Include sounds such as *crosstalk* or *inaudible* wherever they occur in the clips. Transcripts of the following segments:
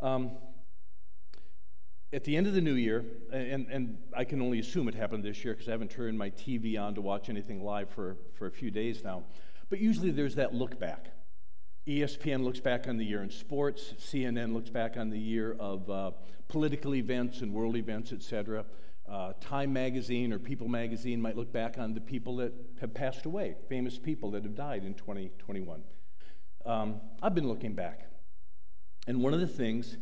Um, at the end of the new year, and, and I can only assume it happened this year because I haven't turned my TV on to watch anything live for, for a few days now, but usually there's that look back. ESPN looks back on the year in sports, CNN looks back on the year of uh, political events and world events, etc. Uh, Time magazine or People magazine might look back on the people that have passed away, famous people that have died in 2021. Um, I've been looking back. And one of the things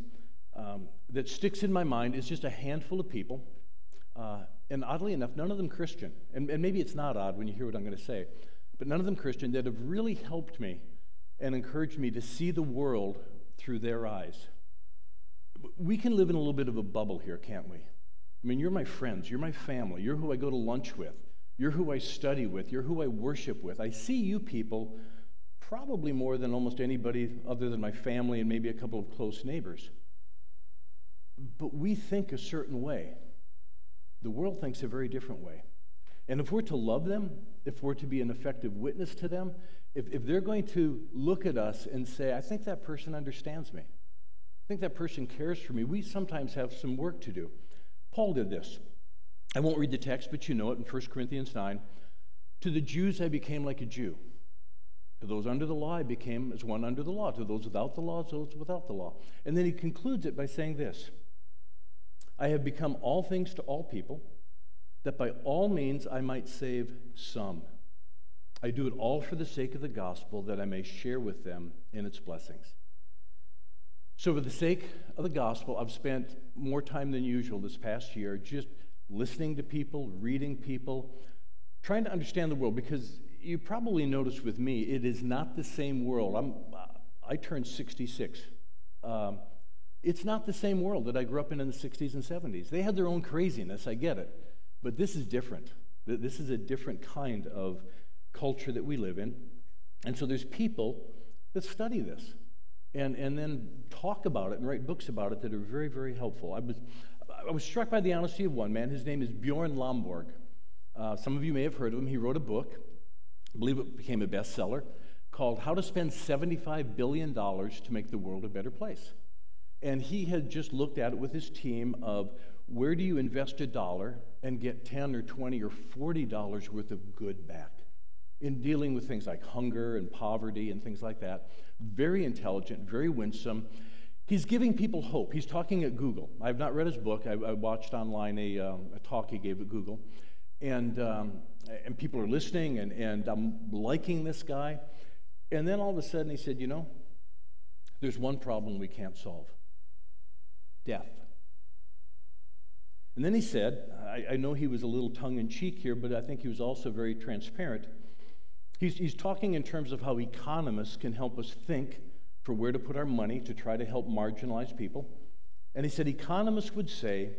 um, that sticks in my mind is just a handful of people. Uh, and oddly enough, none of them Christian. And, and maybe it's not odd when you hear what I'm going to say, but none of them Christian that have really helped me and encouraged me to see the world through their eyes. We can live in a little bit of a bubble here, can't we? I mean, you're my friends, you're my family, you're who I go to lunch with, you're who I study with, you're who I worship with. I see you people probably more than almost anybody other than my family and maybe a couple of close neighbors. But we think a certain way. The world thinks a very different way. And if we're to love them, if we're to be an effective witness to them, if, if they're going to look at us and say, I think that person understands me, I think that person cares for me, we sometimes have some work to do. Paul did this. I won't read the text, but you know it in 1 Corinthians 9. To the Jews, I became like a Jew. To those under the law, I became as one under the law. To those without the law, those without the law. And then he concludes it by saying this I have become all things to all people, that by all means I might save some. I do it all for the sake of the gospel, that I may share with them in its blessings. So, for the sake of the gospel, I've spent more time than usual this past year just listening to people, reading people, trying to understand the world, because you probably noticed with me, it is not the same world. I'm, I turned 66. Um, it's not the same world that I grew up in in the 60s and 70s. They had their own craziness, I get it. But this is different. This is a different kind of culture that we live in. And so there's people that study this and, and then talk about it and write books about it that are very, very helpful. I was, I was struck by the honesty of one man. His name is Bjorn Lomborg. Uh, some of you may have heard of him. He wrote a book, I believe it became a bestseller, called How to Spend $75 Billion to Make the World a Better Place. And he had just looked at it with his team of where do you invest a dollar and get 10 or 20 or 40 dollars worth of good back in dealing with things like hunger and poverty and things like that. Very intelligent, very winsome. He's giving people hope. He's talking at Google. I've not read his book. I, I watched online a, um, a, talk he gave at Google. And, um, and people are listening, and, and I'm liking this guy. And then all of a sudden he said, You know, there's one problem we can't solve death. And then he said, I, I know he was a little tongue in cheek here, but I think he was also very transparent. He's, he's talking in terms of how economists can help us think for where to put our money to try to help marginalized people. And he said economists would say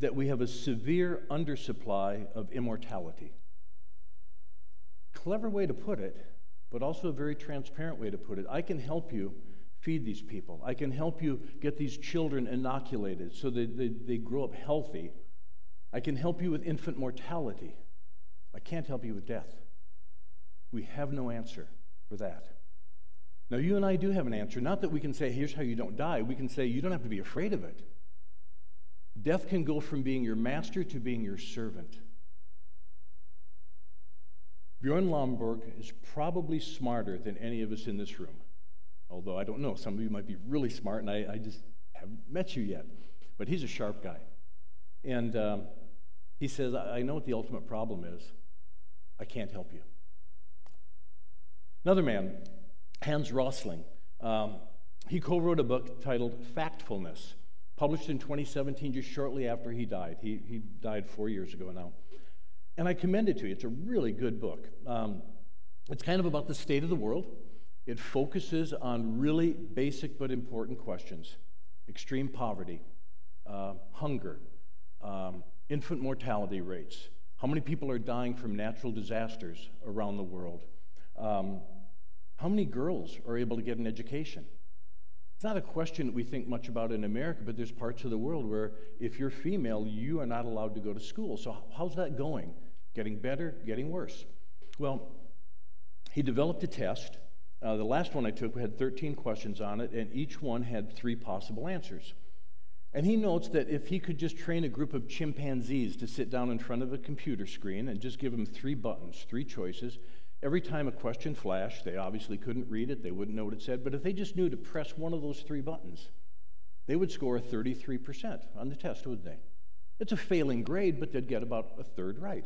that we have a severe undersupply of immortality. Clever way to put it, but also a very transparent way to put it. I can help you feed these people. I can help you get these children inoculated so that they, they grow up healthy. I can help you with infant mortality. I can't help you with death. We have no answer for that. Now, you and I do have an answer. Not that we can say, here's how you don't die. We can say, you don't have to be afraid of it. Death can go from being your master to being your servant. Bjorn Lomborg is probably smarter than any of us in this room. Although I don't know, some of you might be really smart, and I, I just haven't met you yet. But he's a sharp guy. And um, he says, I know what the ultimate problem is. I can't help you. Another man, Hans Rosling, um, he co wrote a book titled Factfulness, published in 2017, just shortly after he died. He, he died four years ago now. And I commend it to you. It's a really good book. Um, it's kind of about the state of the world. It focuses on really basic but important questions extreme poverty, uh, hunger, um, infant mortality rates, how many people are dying from natural disasters around the world, um, how many girls are able to get an education. It's not a question that we think much about in America, but there's parts of the world where if you're female, you are not allowed to go to school. So, how's that going? Getting better, getting worse? Well, he developed a test Uh, the last one I took had 13 questions on it, and each one had three possible answers. And he notes that if he could just train a group of chimpanzees to sit down in front of a computer screen and just give them three buttons, three choices, every time a question flashed, they obviously couldn't read it, they wouldn't know what it said, but if they just knew to press one of those three buttons, they would score 33% on the test, wouldn't they? It's a failing grade, but they'd get about a third right.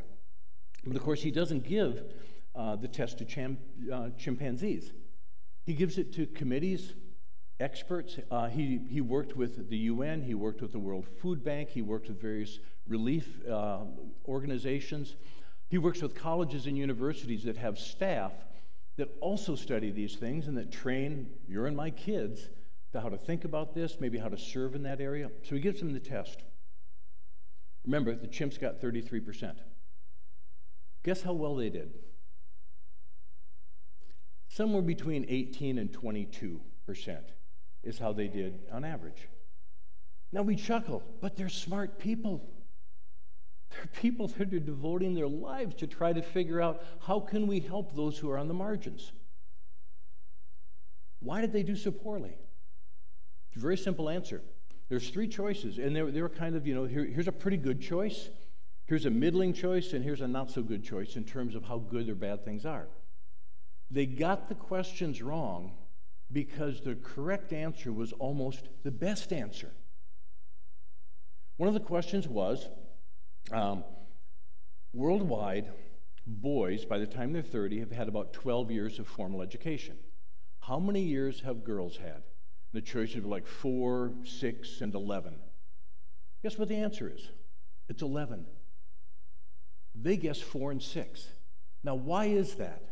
But of course, he doesn't give uh, the test to cham- uh, chimpanzees. He gives it to committees, experts. Uh, he, he worked with the UN, he worked with the World Food Bank, he worked with various relief uh, organizations. He works with colleges and universities that have staff that also study these things and that train your and my kids to how to think about this, maybe how to serve in that area. So he gives them the test. Remember, the chimps got 33%. Guess how well they did? Somewhere between 18 and 22% is how they did on average. Now we chuckle, but they're smart people. They're people that are devoting their lives to try to figure out how can we help those who are on the margins. Why did they do so poorly? Very simple answer. There's three choices, and they were, they were kind of, you know, here, here's a pretty good choice, here's a middling choice, and here's a not so good choice in terms of how good or bad things are. They got the questions wrong because the correct answer was almost the best answer. One of the questions was um, worldwide, boys, by the time they're 30, have had about 12 years of formal education. How many years have girls had? The choices were like 4, 6, and 11. Guess what the answer is? It's 11. They guess 4 and 6. Now, why is that?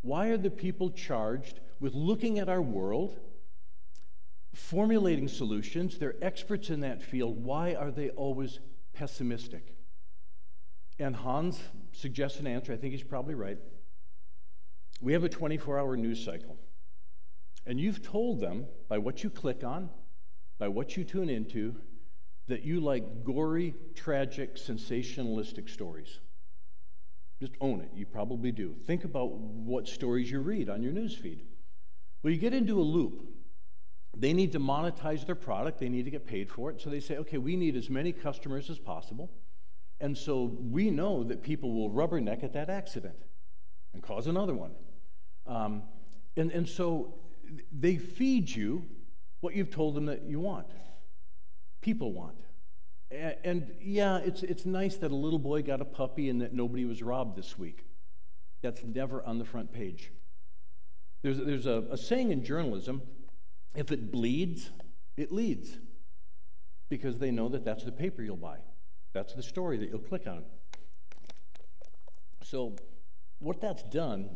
Why are the people charged with looking at our world, formulating solutions? They're experts in that field. Why are they always pessimistic? And Hans suggests an answer. I think he's probably right. We have a 24 hour news cycle. And you've told them by what you click on, by what you tune into, that you like gory, tragic, sensationalistic stories. Just own it. You probably do. Think about what stories you read on your news feed. Well, you get into a loop. They need to monetize their product, they need to get paid for it. So they say, okay, we need as many customers as possible. And so we know that people will rubberneck at that accident and cause another one. Um, and, and so they feed you what you've told them that you want, people want. And yeah, it's, it's nice that a little boy got a puppy and that nobody was robbed this week. That's never on the front page. There's, there's a, a saying in journalism if it bleeds, it leads. Because they know that that's the paper you'll buy, that's the story that you'll click on. So, what that's done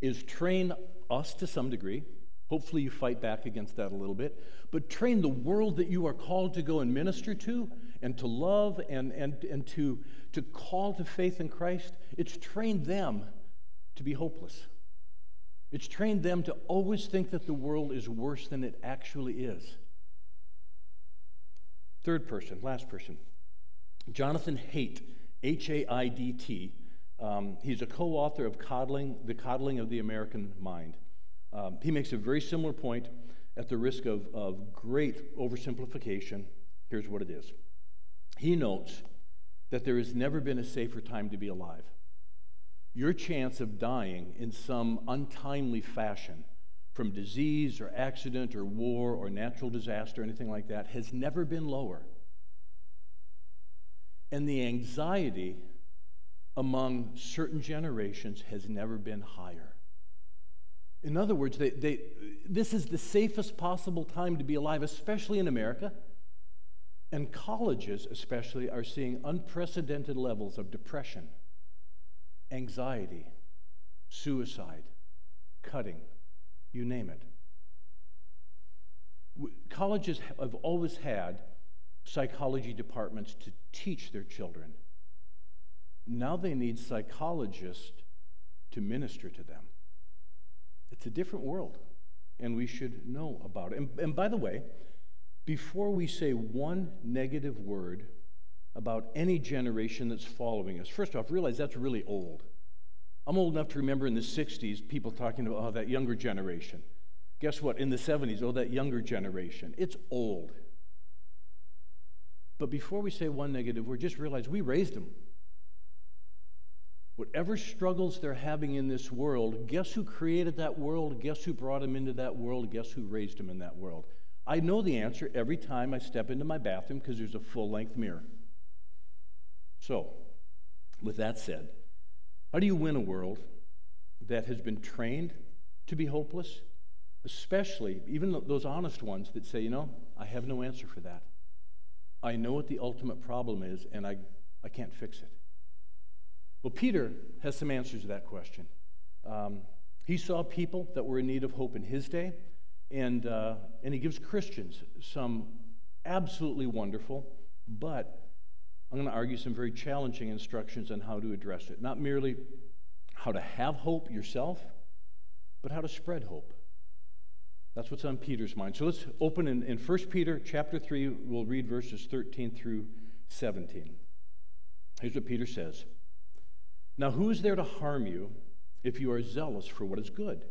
is train us to some degree Hopefully, you fight back against that a little bit. But train the world that you are called to go and minister to and to love and, and, and to, to call to faith in Christ. It's trained them to be hopeless. It's trained them to always think that the world is worse than it actually is. Third person, last person. Jonathan Haidt, H A I D T. Um, he's a co author of Coddling, The Coddling of the American Mind. Um, he makes a very similar point at the risk of, of great oversimplification. Here's what it is He notes that there has never been a safer time to be alive. Your chance of dying in some untimely fashion from disease or accident or war or natural disaster, anything like that, has never been lower. And the anxiety among certain generations has never been higher. In other words, they, they, this is the safest possible time to be alive, especially in America. And colleges, especially, are seeing unprecedented levels of depression, anxiety, suicide, cutting, you name it. Colleges have always had psychology departments to teach their children. Now they need psychologists to minister to them. It's a different world, and we should know about it. And, and by the way, before we say one negative word about any generation that's following us, first off, realize that's really old. I'm old enough to remember in the 60s people talking about oh, that younger generation. Guess what? In the 70s, oh, that younger generation. It's old. But before we say one negative, we just realize we raised them. Whatever struggles they're having in this world, guess who created that world? Guess who brought them into that world? Guess who raised them in that world? I know the answer every time I step into my bathroom because there's a full length mirror. So, with that said, how do you win a world that has been trained to be hopeless? Especially, even those honest ones that say, you know, I have no answer for that. I know what the ultimate problem is, and I, I can't fix it. Well, Peter has some answers to that question. Um, he saw people that were in need of hope in his day, and, uh, and he gives Christians some absolutely wonderful, but I'm going to argue some very challenging instructions on how to address it. Not merely how to have hope yourself, but how to spread hope. That's what's on Peter's mind. So let's open in, in 1 Peter chapter 3. We'll read verses 13 through 17. Here's what Peter says Now, who is there to harm you if you are zealous for what is good?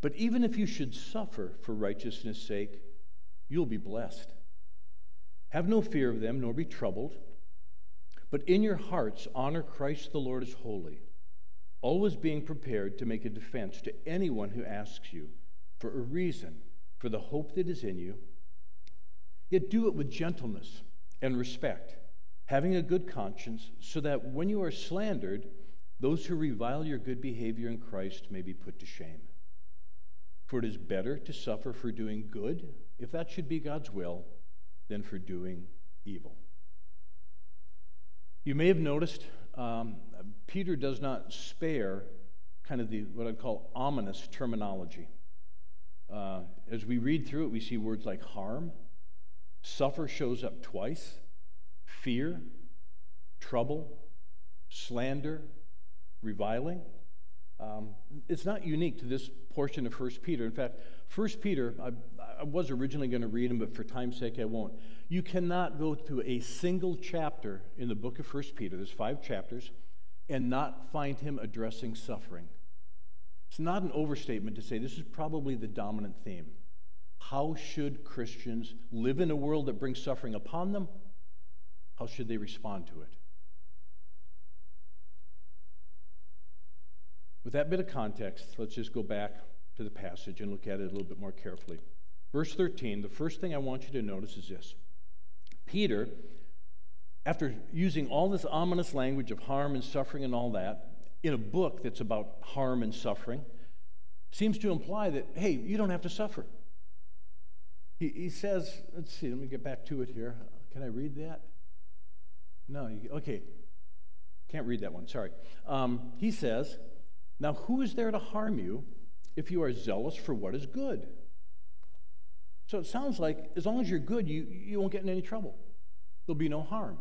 But even if you should suffer for righteousness' sake, you'll be blessed. Have no fear of them, nor be troubled. But in your hearts, honor Christ the Lord as holy, always being prepared to make a defense to anyone who asks you for a reason for the hope that is in you. Yet do it with gentleness and respect, having a good conscience, so that when you are slandered, those who revile your good behavior in Christ may be put to shame. For it is better to suffer for doing good, if that should be God's will, than for doing evil. You may have noticed um, Peter does not spare kind of the what I'd call ominous terminology. Uh, as we read through it, we see words like harm, suffer shows up twice, fear, trouble, slander, reviling. Um, it's not unique to this portion of 1 Peter. In fact, 1 Peter, I, I was originally going to read them, but for time's sake, I won't. You cannot go to a single chapter in the book of 1 Peter, there's five chapters, and not find him addressing suffering. It's not an overstatement to say this is probably the dominant theme. How should Christians live in a world that brings suffering upon them? How should they respond to it? With that bit of context, let's just go back to the passage and look at it a little bit more carefully. Verse 13, the first thing I want you to notice is this Peter, after using all this ominous language of harm and suffering and all that, in a book that's about harm and suffering, seems to imply that, hey, you don't have to suffer. He, he says, let's see, let me get back to it here. Can I read that? No, you, okay. Can't read that one, sorry. Um, he says, now, who is there to harm you if you are zealous for what is good? So it sounds like as long as you're good, you, you won't get in any trouble. There'll be no harm.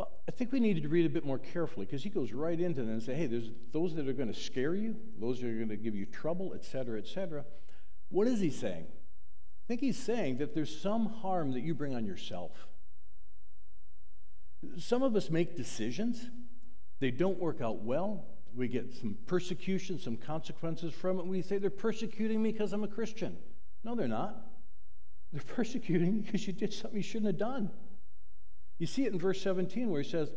Well, I think we needed to read a bit more carefully because he goes right into that and say, hey, there's those that are going to scare you, those that are going to give you trouble, etc., etc. What is he saying? I think he's saying that there's some harm that you bring on yourself. Some of us make decisions, they don't work out well, we get some persecution, some consequences from it. We say they're persecuting me because I'm a Christian. No, they're not. They're *laughs* persecuting you because you did something you shouldn't have done. You see it in verse 17 where he says,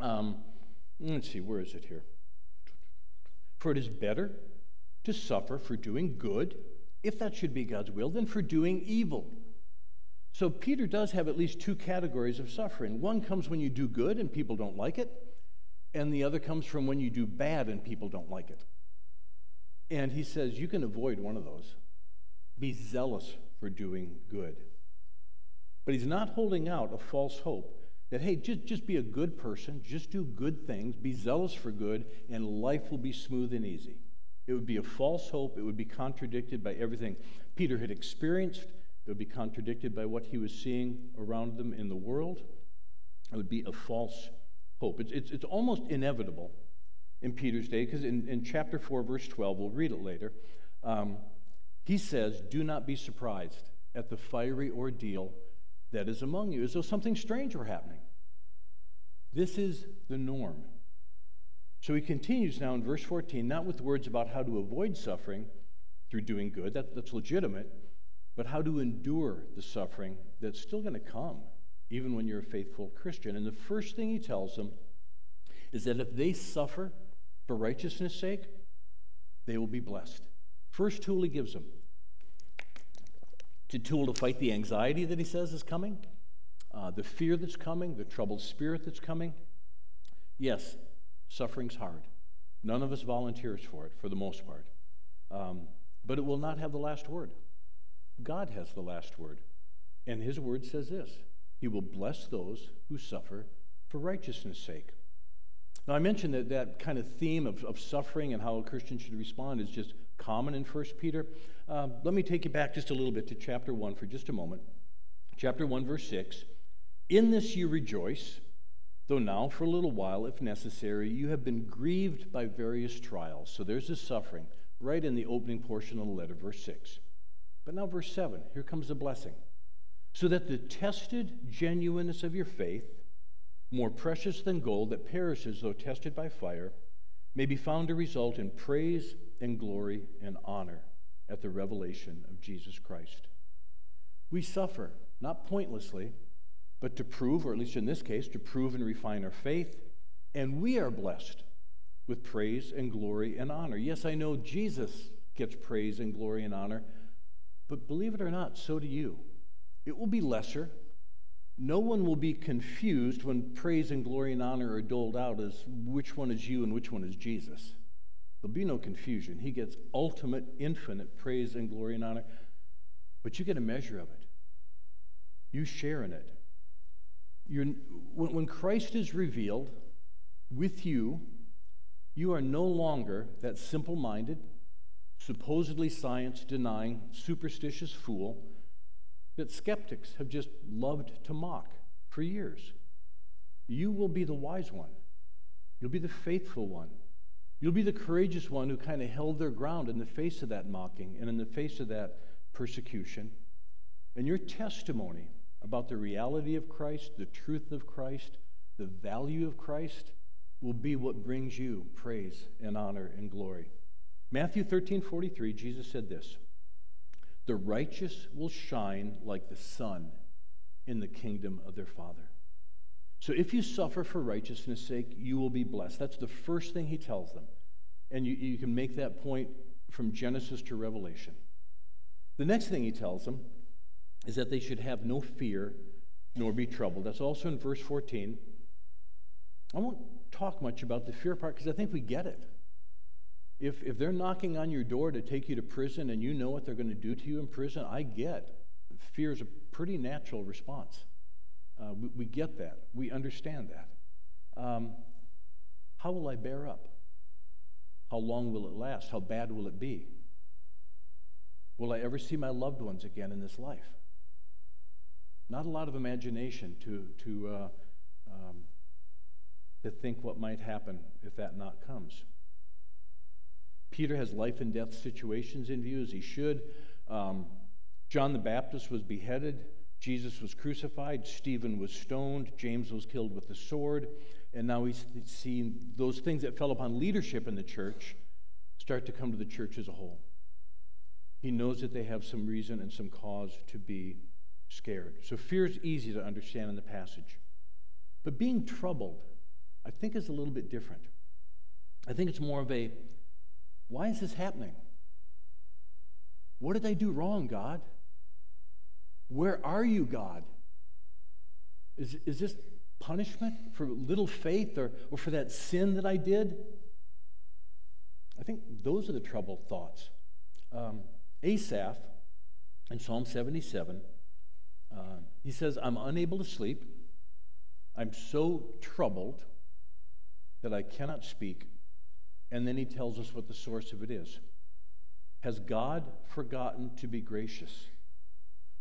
um, let's see, where is it here? For it is better to suffer for doing good, if that should be God's will, than for doing evil. So Peter does have at least two categories of suffering. One comes when you do good and people don't like it, and the other comes from when you do bad and people don't like it. And he says you can avoid one of those. Be zealous for doing good. But he's not holding out a false hope that, hey, just, just be a good person, just do good things, be zealous for good, and life will be smooth and easy. It would be a false hope. It would be contradicted by everything Peter had experienced. It would be contradicted by what he was seeing around them in the world. It would be a false hope. It's, it's, it's almost inevitable in Peter's day, because in, in chapter 4, verse 12, we'll read it later, um, he says, Do not be surprised at the fiery ordeal that is among you, as though something strange were happening. This is the norm. So he continues now in verse 14, not with words about how to avoid suffering through doing good, that, that's legitimate, but how to endure the suffering that's still going to come, even when you're a faithful Christian. And the first thing he tells them is that if they suffer for righteousness' sake, they will be blessed. First tool he gives them. A tool to fight the anxiety that he says is coming, uh, the fear that's coming, the troubled spirit that's coming. Yes, suffering's hard. None of us volunteers for it, for the most part. Um, but it will not have the last word. God has the last word. And his word says this He will bless those who suffer for righteousness' sake. Now, I mentioned that that kind of theme of, of suffering and how a Christian should respond is just common in 1 Peter. Um, let me take you back just a little bit to chapter 1 for just a moment. Chapter 1, verse 6. In this you rejoice, though now for a little while, if necessary, you have been grieved by various trials. So there's this suffering right in the opening portion of the letter, verse 6. But now, verse 7, here comes the blessing. So that the tested genuineness of your faith, more precious than gold that perishes though tested by fire, may be found to result in praise and glory and honor at the revelation of Jesus Christ. We suffer, not pointlessly, but to prove, or at least in this case, to prove and refine our faith, and we are blessed with praise and glory and honor. Yes, I know Jesus gets praise and glory and honor, but believe it or not, so do you. It will be lesser, no one will be confused when praise and glory and honor are doled out as which one is you and which one is Jesus. There'll be no confusion. He gets ultimate, infinite praise and glory and honor, but you get a measure of it. You share in it. You're, when, when Christ is revealed with you, you are no longer that simple minded, supposedly science denying, superstitious fool that skeptics have just loved to mock for years. You will be the wise one. You'll be the faithful one. You'll be the courageous one who kind of held their ground in the face of that mocking and in the face of that persecution. And your testimony about the reality of Christ, the truth of Christ, the value of Christ will be what brings you praise and honor and glory. Matthew 13 43, Jesus said this. The righteous will shine like the sun in the kingdom of their Father. So if you suffer for righteousness' sake, you will be blessed. That's the first thing he tells them. And you, you can make that point from Genesis to Revelation. The next thing he tells them is that they should have no fear nor be troubled. That's also in verse 14. I won't talk much about the fear part because I think we get it. If, if they're knocking on your door to take you to prison and you know what they're going to do to you in prison, I get fear is a pretty natural response. Uh, we, we, get that. We understand that. Um, how will I bear up? How long will it last? How bad will it be? Will I ever see my loved ones again in this life? Not a lot of imagination to, to, uh, um, to think what might happen if that not comes. Peter has life and death situations in view, as he should. Um, John the Baptist was beheaded. Jesus was crucified. Stephen was stoned. James was killed with the sword. And now he's seen those things that fell upon leadership in the church start to come to the church as a whole. He knows that they have some reason and some cause to be scared. So fear is easy to understand in the passage. But being troubled, I think, is a little bit different. I think it's more of a why is this happening? What did I do wrong, God? Where are you, God? Is, is this punishment for little faith or, or for that sin that I did? I think those are the troubled thoughts. Um, Asaph in Psalm 77, uh, he says, I'm unable to sleep. I'm so troubled that I cannot speak. And then he tells us what the source of it is. Has God forgotten to be gracious?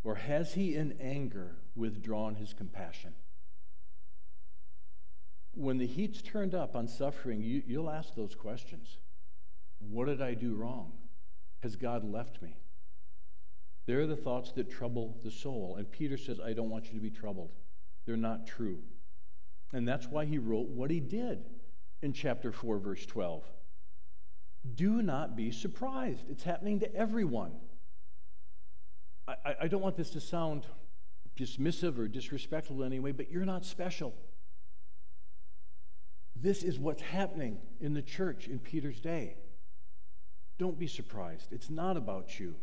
Or has he in anger withdrawn his compassion? When the heat's turned up on suffering, you, you'll ask those questions. What did I do wrong? Has God left me? They're the thoughts that trouble the soul. And Peter says, I don't want you to be troubled. They're not true. And that's why he wrote what he did. in chapter 4, verse 12. Do not be surprised. It's happening to everyone. I, I don't want this to sound dismissive or disrespectful in any way, but you're not special. This is what's happening in the church in Peter's day. Don't be surprised. It's not about you,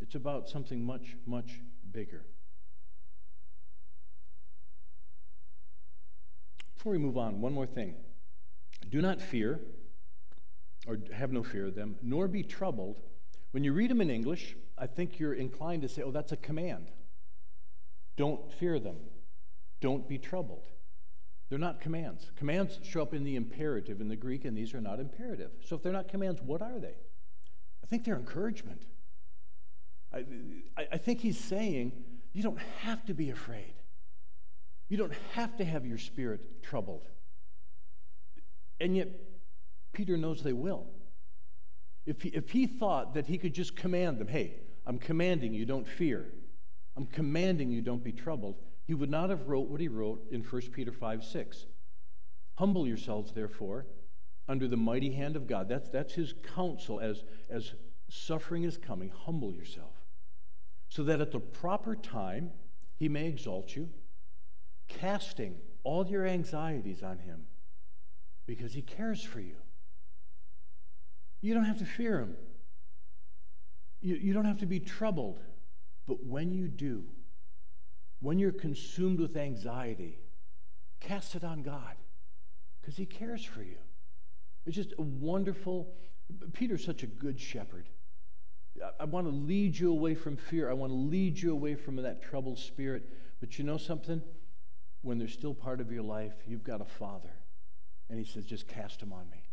it's about something much, much bigger. Before we move on, one more thing. Do not fear, or have no fear of them, nor be troubled. When you read them in English, I think you're inclined to say, oh, that's a command. Don't fear them. Don't be troubled. They're not commands. Commands show up in the imperative in the Greek, and these are not imperative. So if they're not commands, what are they? I think they're encouragement. I, I, think he's saying you don't have to be afraid. You don't have to have your spirit troubled. And yet, Peter knows they will. If he, if he thought that he could just command them, hey, I'm commanding you, don't fear. I'm commanding you, don't be troubled. He would not have wrote what he wrote in 1 Peter 5 6. Humble yourselves, therefore, under the mighty hand of God. That's, that's his counsel as, as suffering is coming. Humble yourself. So that at the proper time he may exalt you, casting all your anxieties on him because he cares for you. You don't have to fear him. You, you don't have to be troubled. But when you do, when you're consumed with anxiety, cast it on God because he cares for you. It's just a wonderful. Peter's such a good shepherd. I, I want to lead you away from fear. I want to lead you away from that troubled spirit. But you know something? When they're still part of your life, you've got a father. And he says, just cast him on me.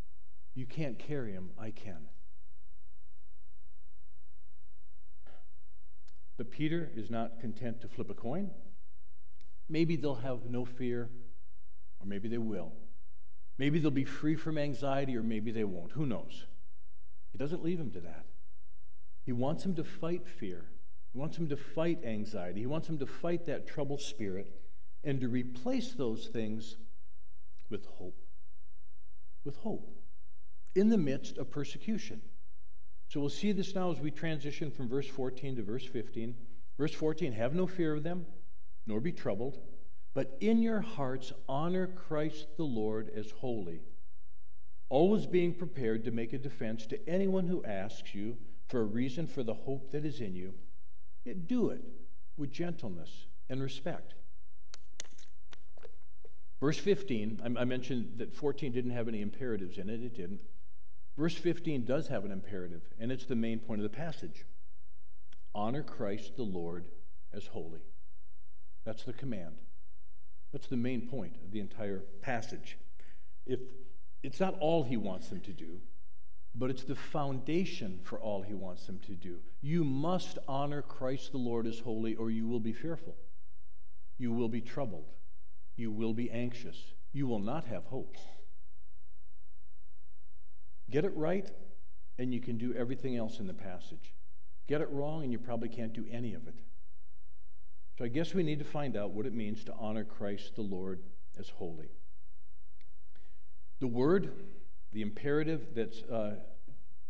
You can't carry him, I can. But Peter is not content to flip a coin. Maybe they'll have no fear, or maybe they will. Maybe they'll be free from anxiety, or maybe they won't. Who knows? He doesn't leave him to that. He wants him to fight fear. He wants him to fight anxiety. He wants him to fight that troubled spirit and to replace those things with hope. With hope in the midst of persecution. So we'll see this now as we transition from verse 14 to verse 15. Verse 14 Have no fear of them, nor be troubled, but in your hearts honor Christ the Lord as holy, always being prepared to make a defense to anyone who asks you for a reason for the hope that is in you. Yet do it with gentleness and respect. Verse 15, I mentioned that 14 didn't have any imperatives in it, it didn't. Verse 15 does have an imperative, and it's the main point of the passage honor Christ the Lord as holy. That's the command. That's the main point of the entire passage. If it's not all he wants them to do, but it's the foundation for all he wants them to do. You must honor Christ the Lord as holy, or you will be fearful. You will be troubled. You will be anxious. You will not have hope. Get it right, and you can do everything else in the passage. Get it wrong, and you probably can't do any of it. So I guess we need to find out what it means to honor Christ the Lord as holy. The word, the imperative that's, uh,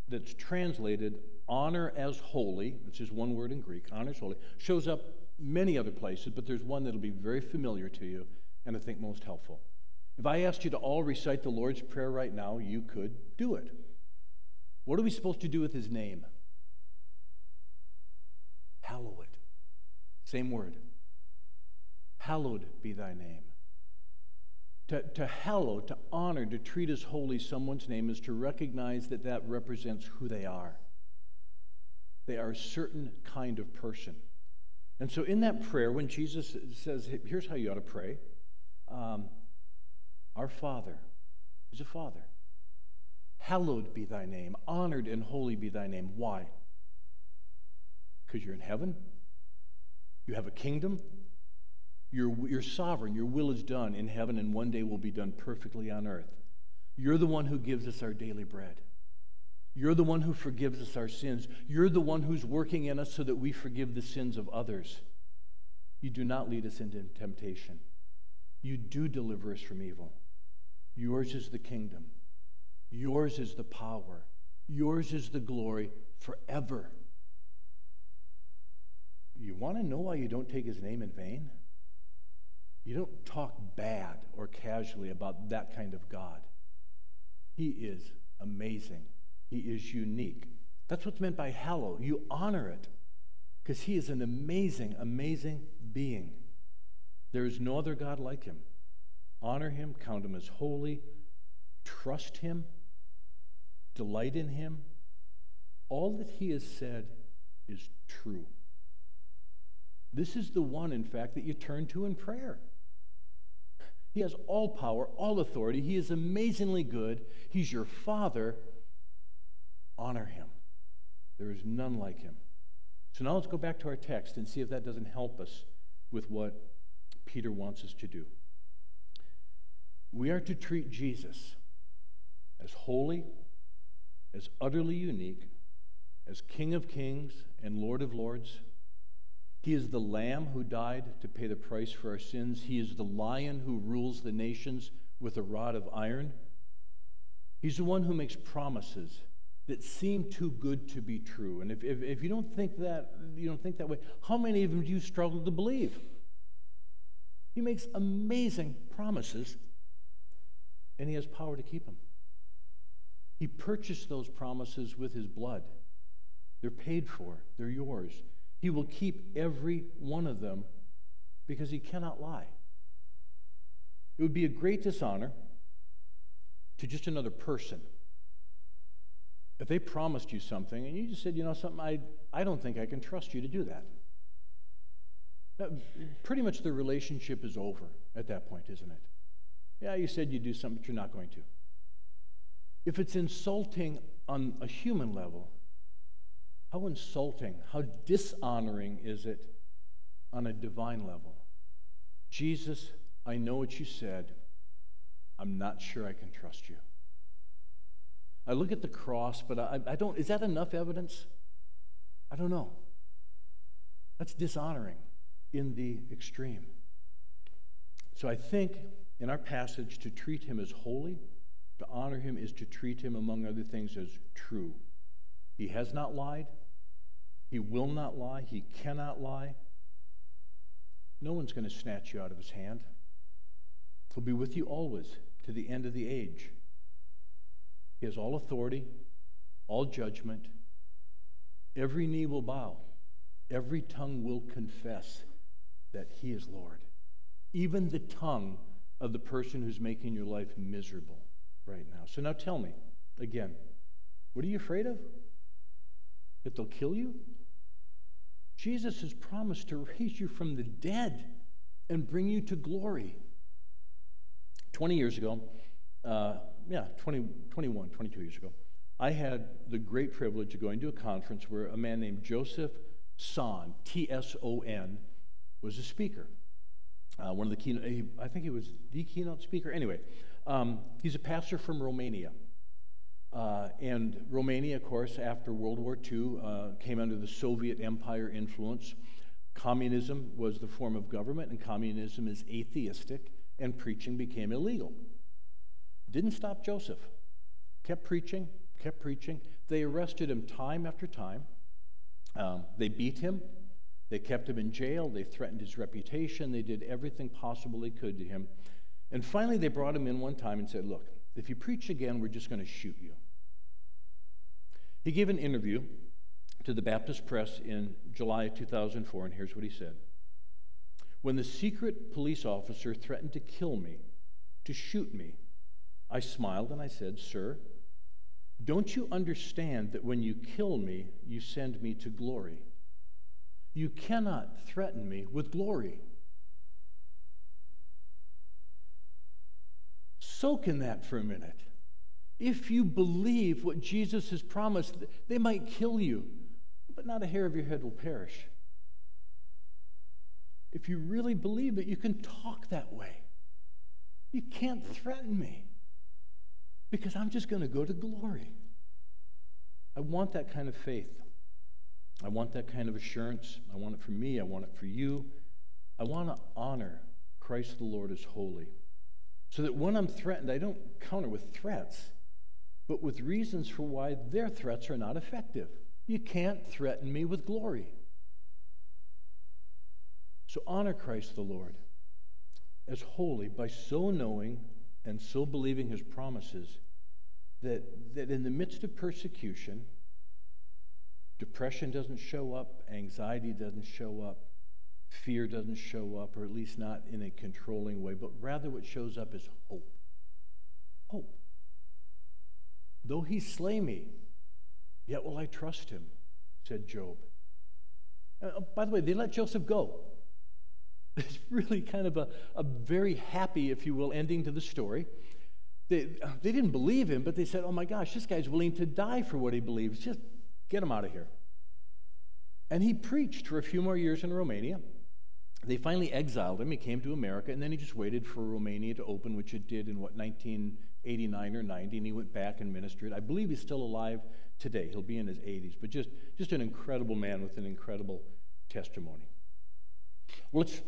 that's translated honor as holy, which is one word in Greek, honor as holy, shows up many other places, but there's one that'll be very familiar to you and I think most helpful. If I asked you to all recite the Lord's Prayer right now, you could do it. What are we supposed to do with his name? Hallow it. Same word. Hallowed be thy name. To, to hallow, to honor, to treat as holy someone's name is to recognize that that represents who they are. They are a certain kind of person. And so, in that prayer, when Jesus says, Here's how you ought to pray um, our Father is a Father. Hallowed be thy name. Honored and holy be thy name. Why? Because you're in heaven. You have a kingdom. You're, you're sovereign. Your will is done in heaven and one day will be done perfectly on earth. You're the one who gives us our daily bread. You're the one who forgives us our sins. You're the one who's working in us so that we forgive the sins of others. You do not lead us into temptation. You do deliver us from evil. Yours is the kingdom. Yours is the power. Yours is the glory forever. You want to know why you don't take his name in vain? You don't talk bad or casually about that kind of God. He is amazing. He is unique. That's what's meant by hallow. You honor it because he is an amazing, amazing being. There is no other God like him. Honor him, count him as holy, trust him, delight in him. All that he has said is true. This is the one, in fact, that you turn to in prayer. He has all power, all authority. He is amazingly good. He's your Father. Honor him. There is none like him. So now let's go back to our text and see if that doesn't help us with what Peter wants us to do. We are to treat Jesus as holy, as utterly unique, as King of kings and Lord of lords. He is the Lamb who died to pay the price for our sins. He is the Lion who rules the nations with a rod of iron. He's the one who makes promises that seem too good to be true. And if, if, if you don't think that, you don't think that way, how many of them do you struggle to believe? He makes amazing promises, and he has power to keep them. He purchased those promises with his blood. They're paid for, they're yours. He will keep every one of them because he cannot lie. It would be a great dishonor to just another person if they promised you something and you just said, you know, something, I, I don't think I can trust you to do that. that pretty much the relationship is over at that point, isn't it? Yeah, you said you'd do something, but you're not going to. If it's insulting on a human level, how insulting, how dishonoring is it on a divine level? Jesus, I know what you said. I'm not sure I can trust you. I look at the cross, but I, I don't, is that enough evidence? I don't know. That's dishonoring in the extreme. So I think in our passage, to treat him as holy, to honor him, is to treat him, among other things, as true. He has not lied. He will not lie. He cannot lie. No one's going to snatch you out of his hand. He'll be with you always to the end of the age. He has all authority, all judgment. Every knee will bow, every tongue will confess that He is Lord. Even the tongue of the person who's making your life miserable right now. So now tell me again, what are you afraid of? That they'll kill you? Jesus has promised to raise you from the dead and bring you to glory. 20 years ago, uh, yeah, 20, 21, 22 years ago, I had the great privilege of going to a conference where a man named Joseph Tson, T S O N, was a speaker. Uh, one of the keynote, I think he was the keynote speaker. Anyway, um, he's a pastor from Romania. Uh, and Romania, of course, after World War II, uh, came under the Soviet Empire influence. Communism was the form of government, and communism is atheistic, and preaching became illegal. Didn't stop Joseph. Kept preaching, kept preaching. They arrested him time after time. Um, they beat him. They kept him in jail. They threatened his reputation. They did everything possible they could to him. And finally, they brought him in one time and said, Look, if you preach again, we're just going to shoot you. He gave an interview to the Baptist Press in July of 2004, and here's what he said When the secret police officer threatened to kill me, to shoot me, I smiled and I said, Sir, don't you understand that when you kill me, you send me to glory? You cannot threaten me with glory. Soak in that for a minute. If you believe what Jesus has promised, they might kill you, but not a hair of your head will perish. If you really believe it, you can talk that way. You can't threaten me because I'm just going to go to glory. I want that kind of faith. I want that kind of assurance. I want it for me. I want it for you. I want to honor Christ the Lord as holy. So that when I'm threatened, I don't counter with threats, but with reasons for why their threats are not effective. You can't threaten me with glory. So honor Christ the Lord as holy by so knowing and so believing his promises that, that in the midst of persecution, depression doesn't show up, anxiety doesn't show up, fear doesn't show up, or at least not in a controlling way, but rather what shows up is hope. Hope. Though he slay me, yet will I trust him, said Job. Uh, by the way, they let Joseph go. *laughs* It's really kind of a, a very happy, if you will, ending to the story. They, they didn't believe him, but they said, oh my gosh, this guy's willing to die for what he believes. Just get him out of here. And he preached for a few more years in Romania. They finally exiled him. He came to America, and then he just waited for Romania to open, which it did in what, 1989 or 90, and he went back and ministered. I believe he's still alive today. He'll be in his 80s, but just, just an incredible man with an incredible testimony. Well, let's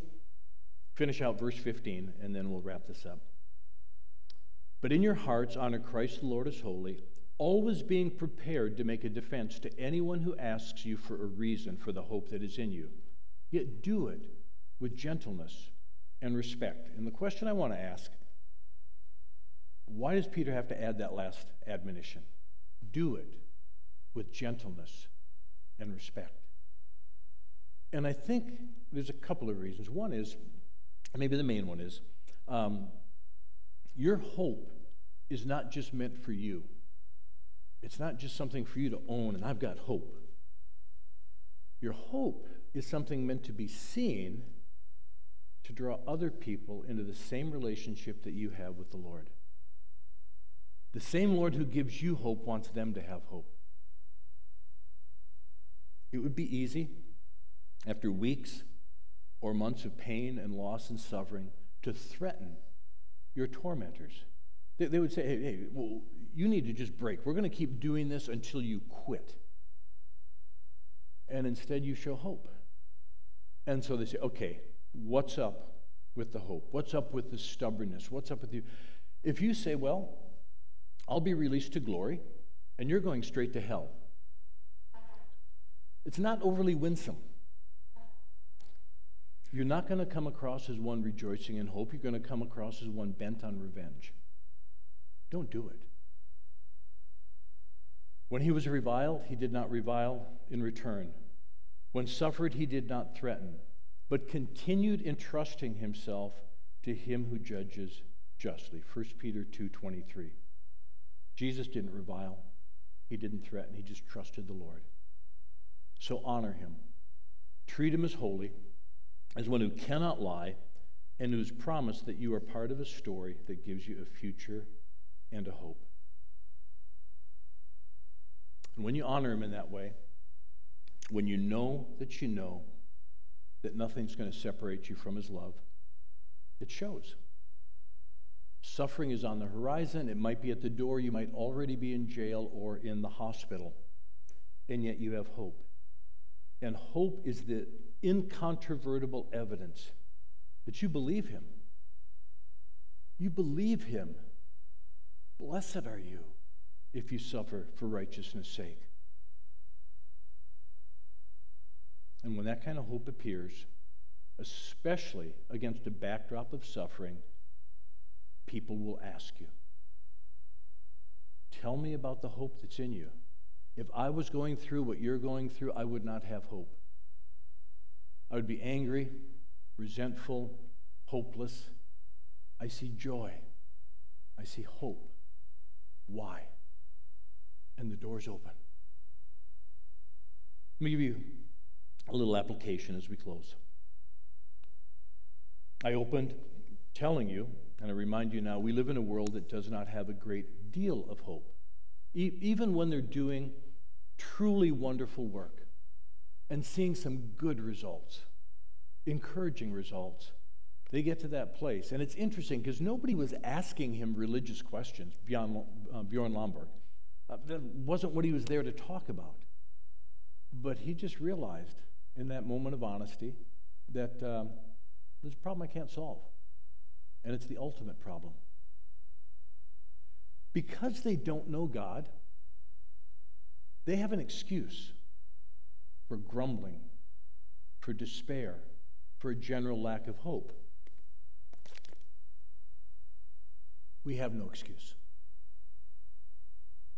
finish out verse 15, and then we'll wrap this up. But in your hearts, honor Christ the Lord as holy, always being prepared to make a defense to anyone who asks you for a reason for the hope that is in you. Yet do it with gentleness and respect. And the question I want to ask why does Peter have to add that last admonition? Do it with gentleness and respect. And I think there's a couple of reasons. One is, maybe the main one is, um, your hope is not just meant for you. It's not just something for you to own, and I've got hope. Your hope is something meant to be seen to draw other people into the same relationship that you have with the Lord. The same Lord who gives you hope wants them to have hope. It would be easy, after weeks or months of pain and loss and suffering, to threaten your tormentors. They, they would say, hey, hey, well, you need to just break. We're going to keep doing this until you quit. And instead, you show hope. And so they say, okay, What's up with the hope? What's up with the stubbornness? What's up with you? If you say, Well, I'll be released to glory, and you're going straight to hell, it's not overly winsome. You're not going to come across as one rejoicing in hope. You're going to come across as one bent on revenge. Don't do it. When he was reviled, he did not revile in return. When suffered, he did not threaten but continued entrusting himself to him who judges justly. 1 Peter 2:23. Jesus didn't revile. He didn't threaten. He just trusted the Lord. So honor him. Treat him as holy, as one who cannot lie, and who's promised that you are part of a story that gives you a future and a hope. And when you honor him in that way, when you know that you know that nothing's going to separate you from his love. It shows. Suffering is on the horizon. It might be at the door. You might already be in jail or in the hospital. And yet you have hope. And hope is the incontrovertible evidence that you believe him. You believe him. Blessed are you if you suffer for righteousness' sake. And when that kind of hope appears, especially against a backdrop of suffering, people will ask you, Tell me about the hope that's in you. If I was going through what you're going through, I would not have hope. I would be angry, resentful, hopeless. I see joy. I see hope. Why? And the door's open. Let me give you a little application as we close. I opened telling you, and I remind you now, we live in a world that does not have a great deal of hope. E- even when they're doing truly wonderful work and seeing some good results, encouraging results, they get to that place. And it's interesting because nobody was asking him religious questions beyond uh, Bjorn Lomborg. Uh, that wasn't what he was there to talk about. But he just realized in that moment of honesty that um, there's a problem I can't solve. And it's the ultimate problem. Because they don't know God, they have an excuse for grumbling, for despair, for a general lack of hope. We have no excuse.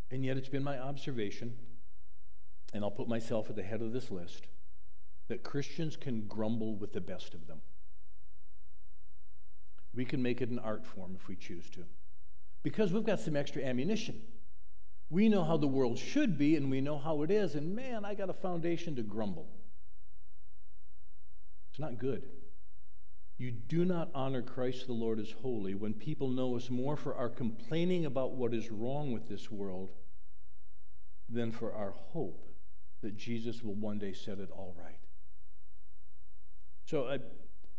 And yet, it's been my observation, and I'll put myself at the head of this list, that Christians can grumble with the best of them. We can make it an art form if we choose to, because we've got some extra ammunition. We know how the world should be, and we know how it is, and man, I got a foundation to grumble. It's not good. You do not honor Christ the Lord as holy when people know us more for our complaining about what is wrong with this world than for our hope that Jesus will one day set it all right. So, I,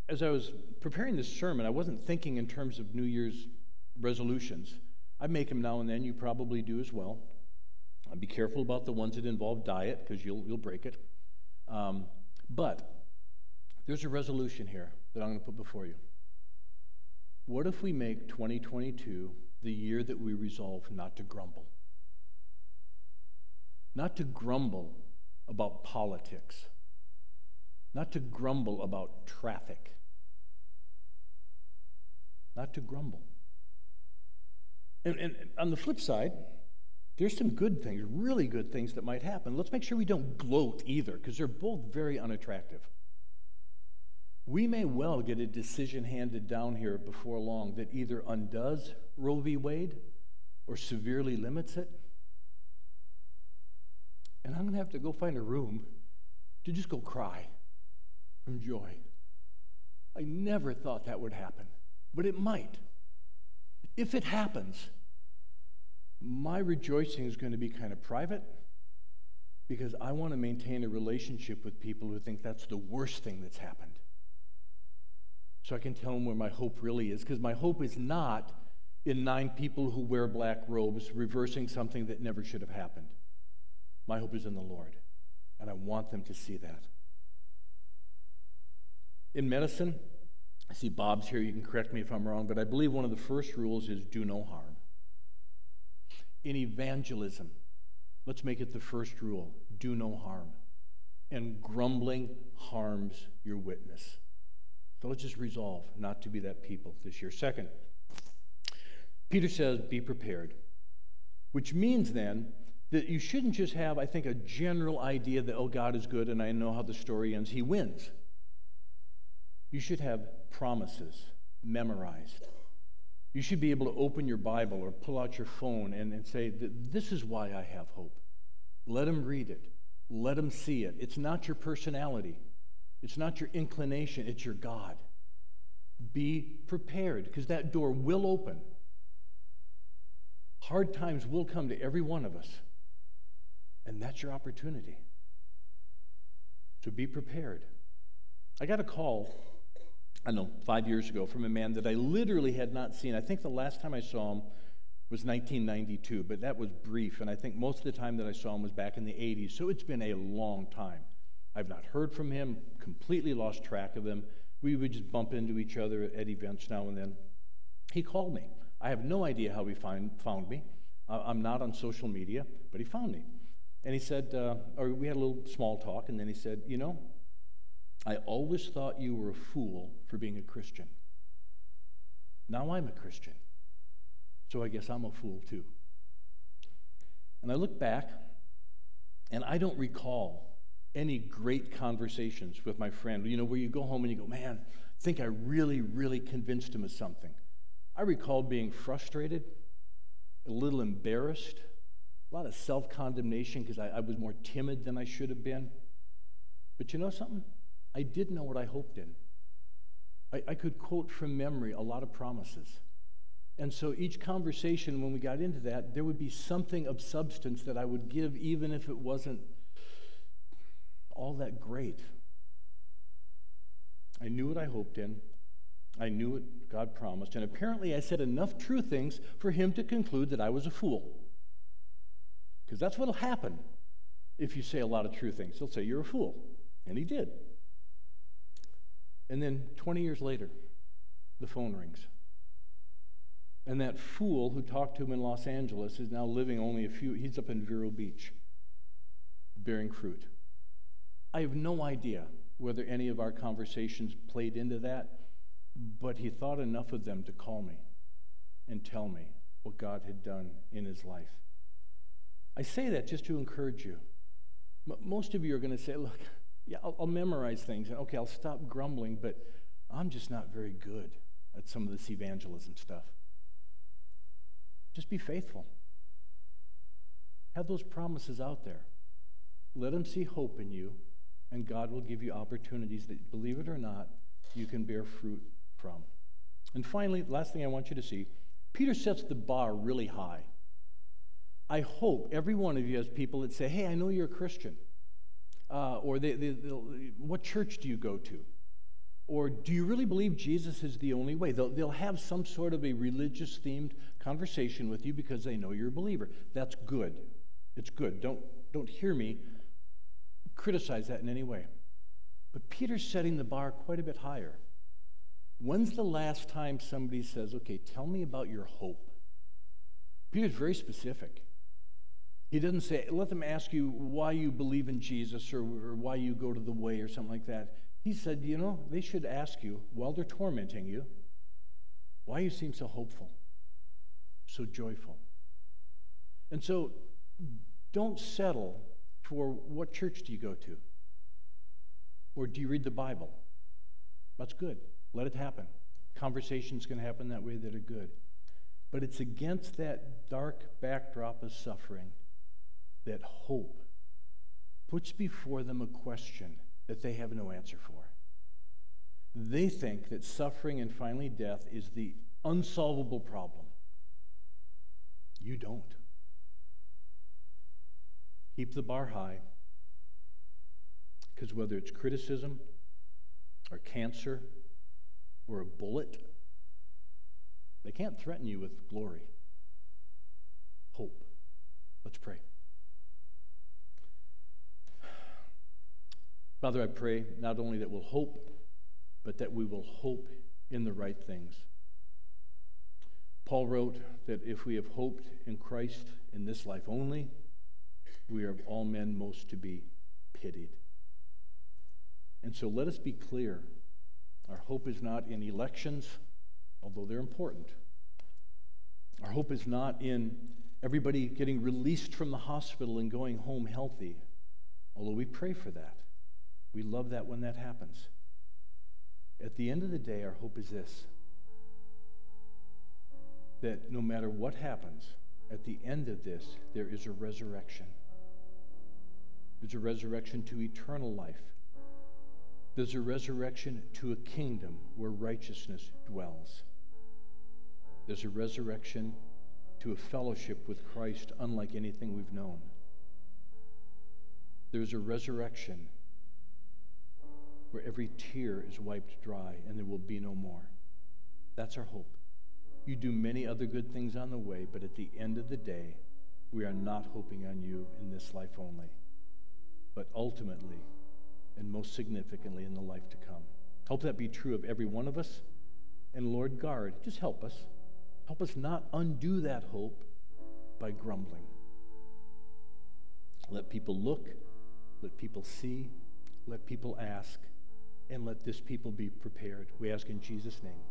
as I was preparing this sermon, I wasn't thinking in terms of New Year's resolutions. I make them now and then. You probably do as well. Be careful about the ones that involve diet because you'll, you'll break it. Um, but there's a resolution here that I'm going to put before you. What if we make 2022 the year that we resolve not to grumble? Not to grumble about politics, not to grumble about traffic, not to grumble. And, and, on the flip side, there's some good things, really good things that might happen. Let's make sure we don't gloat either, because they're both very unattractive. We may well get a decision handed down here before long that either undoes Roe v. Wade or severely limits it. And I'm going to have to go find a room to just go cry from joy. I never thought that would happen, but it might. If it happens, my rejoicing is going to be kind of private because I want to maintain a relationship with people who think that's the worst thing that's happened so I can tell them where my hope really is. Because my hope is not in nine people who wear black robes reversing something that never should have happened. My hope is in the Lord, and I want them to see that. In medicine, I see Bob's here. You can correct me if I'm wrong, but I believe one of the first rules is do no harm. In evangelism, let's make it the first rule do no harm. And grumbling harms your witness. So let's just resolve not to be that people this year. Second, Peter says, be prepared, which means then that you shouldn't just have, I think, a general idea that, oh, God is good and I know how the story ends. He wins. You should have promises memorized. You should be able to open your Bible or pull out your phone and, and say, This is why I have hope. Let them read it, let them see it. It's not your personality, it's not your inclination, it's your God. Be prepared because that door will open. Hard times will come to every one of us, and that's your opportunity. So be prepared. I got a call, I know, five years ago from a man that I literally had not seen. I think the last time I saw him was 1992, but that was brief, and I think most of the time that I saw him was back in the 80s, so it's been a long time. I've not heard from him, completely lost track of him. We would just bump into each other at events now and then. He called me. I have no idea how he find, found me. Uh, I'm not on social media, but he found me. And he said, uh, or we had a little small talk, and then he said, You know, I always thought you were a fool for being a Christian. Now I'm a Christian. So I guess I'm a fool too. And I look back, and I don't recall any great conversations with my friend, you know, where you go home and you go, man, I think I really, really convinced him of something. I recall being frustrated, a little embarrassed, a lot of self condemnation because I, I, was more timid than I should have been. But you know something? I did know what I hoped in. I, I could quote from memory a lot of promises. And so each conversation, when we got into that, there would be something of substance that I would give, even if it wasn't all that great. I knew what I hoped in. I knew what God promised. And apparently, I said enough true things for him to conclude that I was a fool. Because that's what'll happen if you say a lot of true things. He'll say, You're a fool. And he did. And then 20 years later, the phone rings. And that fool who talked to him in Los Angeles is now living only a few, he's up in Vero Beach, bearing fruit. I have no idea whether any of our conversations played into that, but he thought enough of them to call me and tell me what God had done in his life. I say that just to encourage you. Most of you are going to say, look, yeah, I'll, I'll memorize things, and okay, I'll stop grumbling, but I'm just not very good at some of this evangelism stuff. Just be faithful. Have those promises out there. Let them see hope in you, and God will give you opportunities that, believe it or not, you can bear fruit from. And finally, last thing I want you to see Peter sets the bar really high. I hope every one of you has people that say, Hey, I know you're a Christian. Uh, or they, they, what church do you go to? Or do you really believe Jesus is the only way? They'll, they'll have some sort of a religious themed conversation with you because they know you're a believer. That's good. It's good. Don't, don't hear me criticize that in any way. But Peter's setting the bar quite a bit higher. When's the last time somebody says, okay, tell me about your hope? Peter's very specific. He doesn't say, let them ask you why you believe in Jesus or, or why you go to the way or something like that. He said, you know, they should ask you while they're tormenting you, why you seem so hopeful, so joyful. And so don't settle for what church do you go to? Or do you read the Bible? That's good. Let it happen. Conversations can happen that way that are good. But it's against that dark backdrop of suffering that hope puts before them a question that they have no answer for. They think that suffering and finally death is the unsolvable problem. You don't. Keep the bar high. Because whether it's criticism or cancer or a bullet, they can't threaten you with glory. Hope. Let's pray. Father, I pray not only that we'll hope, but that we will hope in the right things. Paul wrote that if we have hoped in Christ in this life only, we are of all men most to be pitied. And so let us be clear our hope is not in elections, although they're important. Our hope is not in everybody getting released from the hospital and going home healthy, although we pray for that. We love that when that happens. At the end of the day, our hope is this that no matter what happens, at the end of this, there is a resurrection. There's a resurrection to eternal life. There's a resurrection to a kingdom where righteousness dwells. There's a resurrection to a fellowship with Christ unlike anything we've known. There's a resurrection where every tear is wiped dry and there will be no more. That's our hope. You do many other good things on the way, but at the end of the day, we are not hoping on you in this life only, but ultimately and most significantly in the life to come. Hope that be true of every one of us. And Lord, guard, just help us. Help us not undo that hope by grumbling. Let people look, let people see, let people ask, and let this people be prepared. We ask in Jesus' name.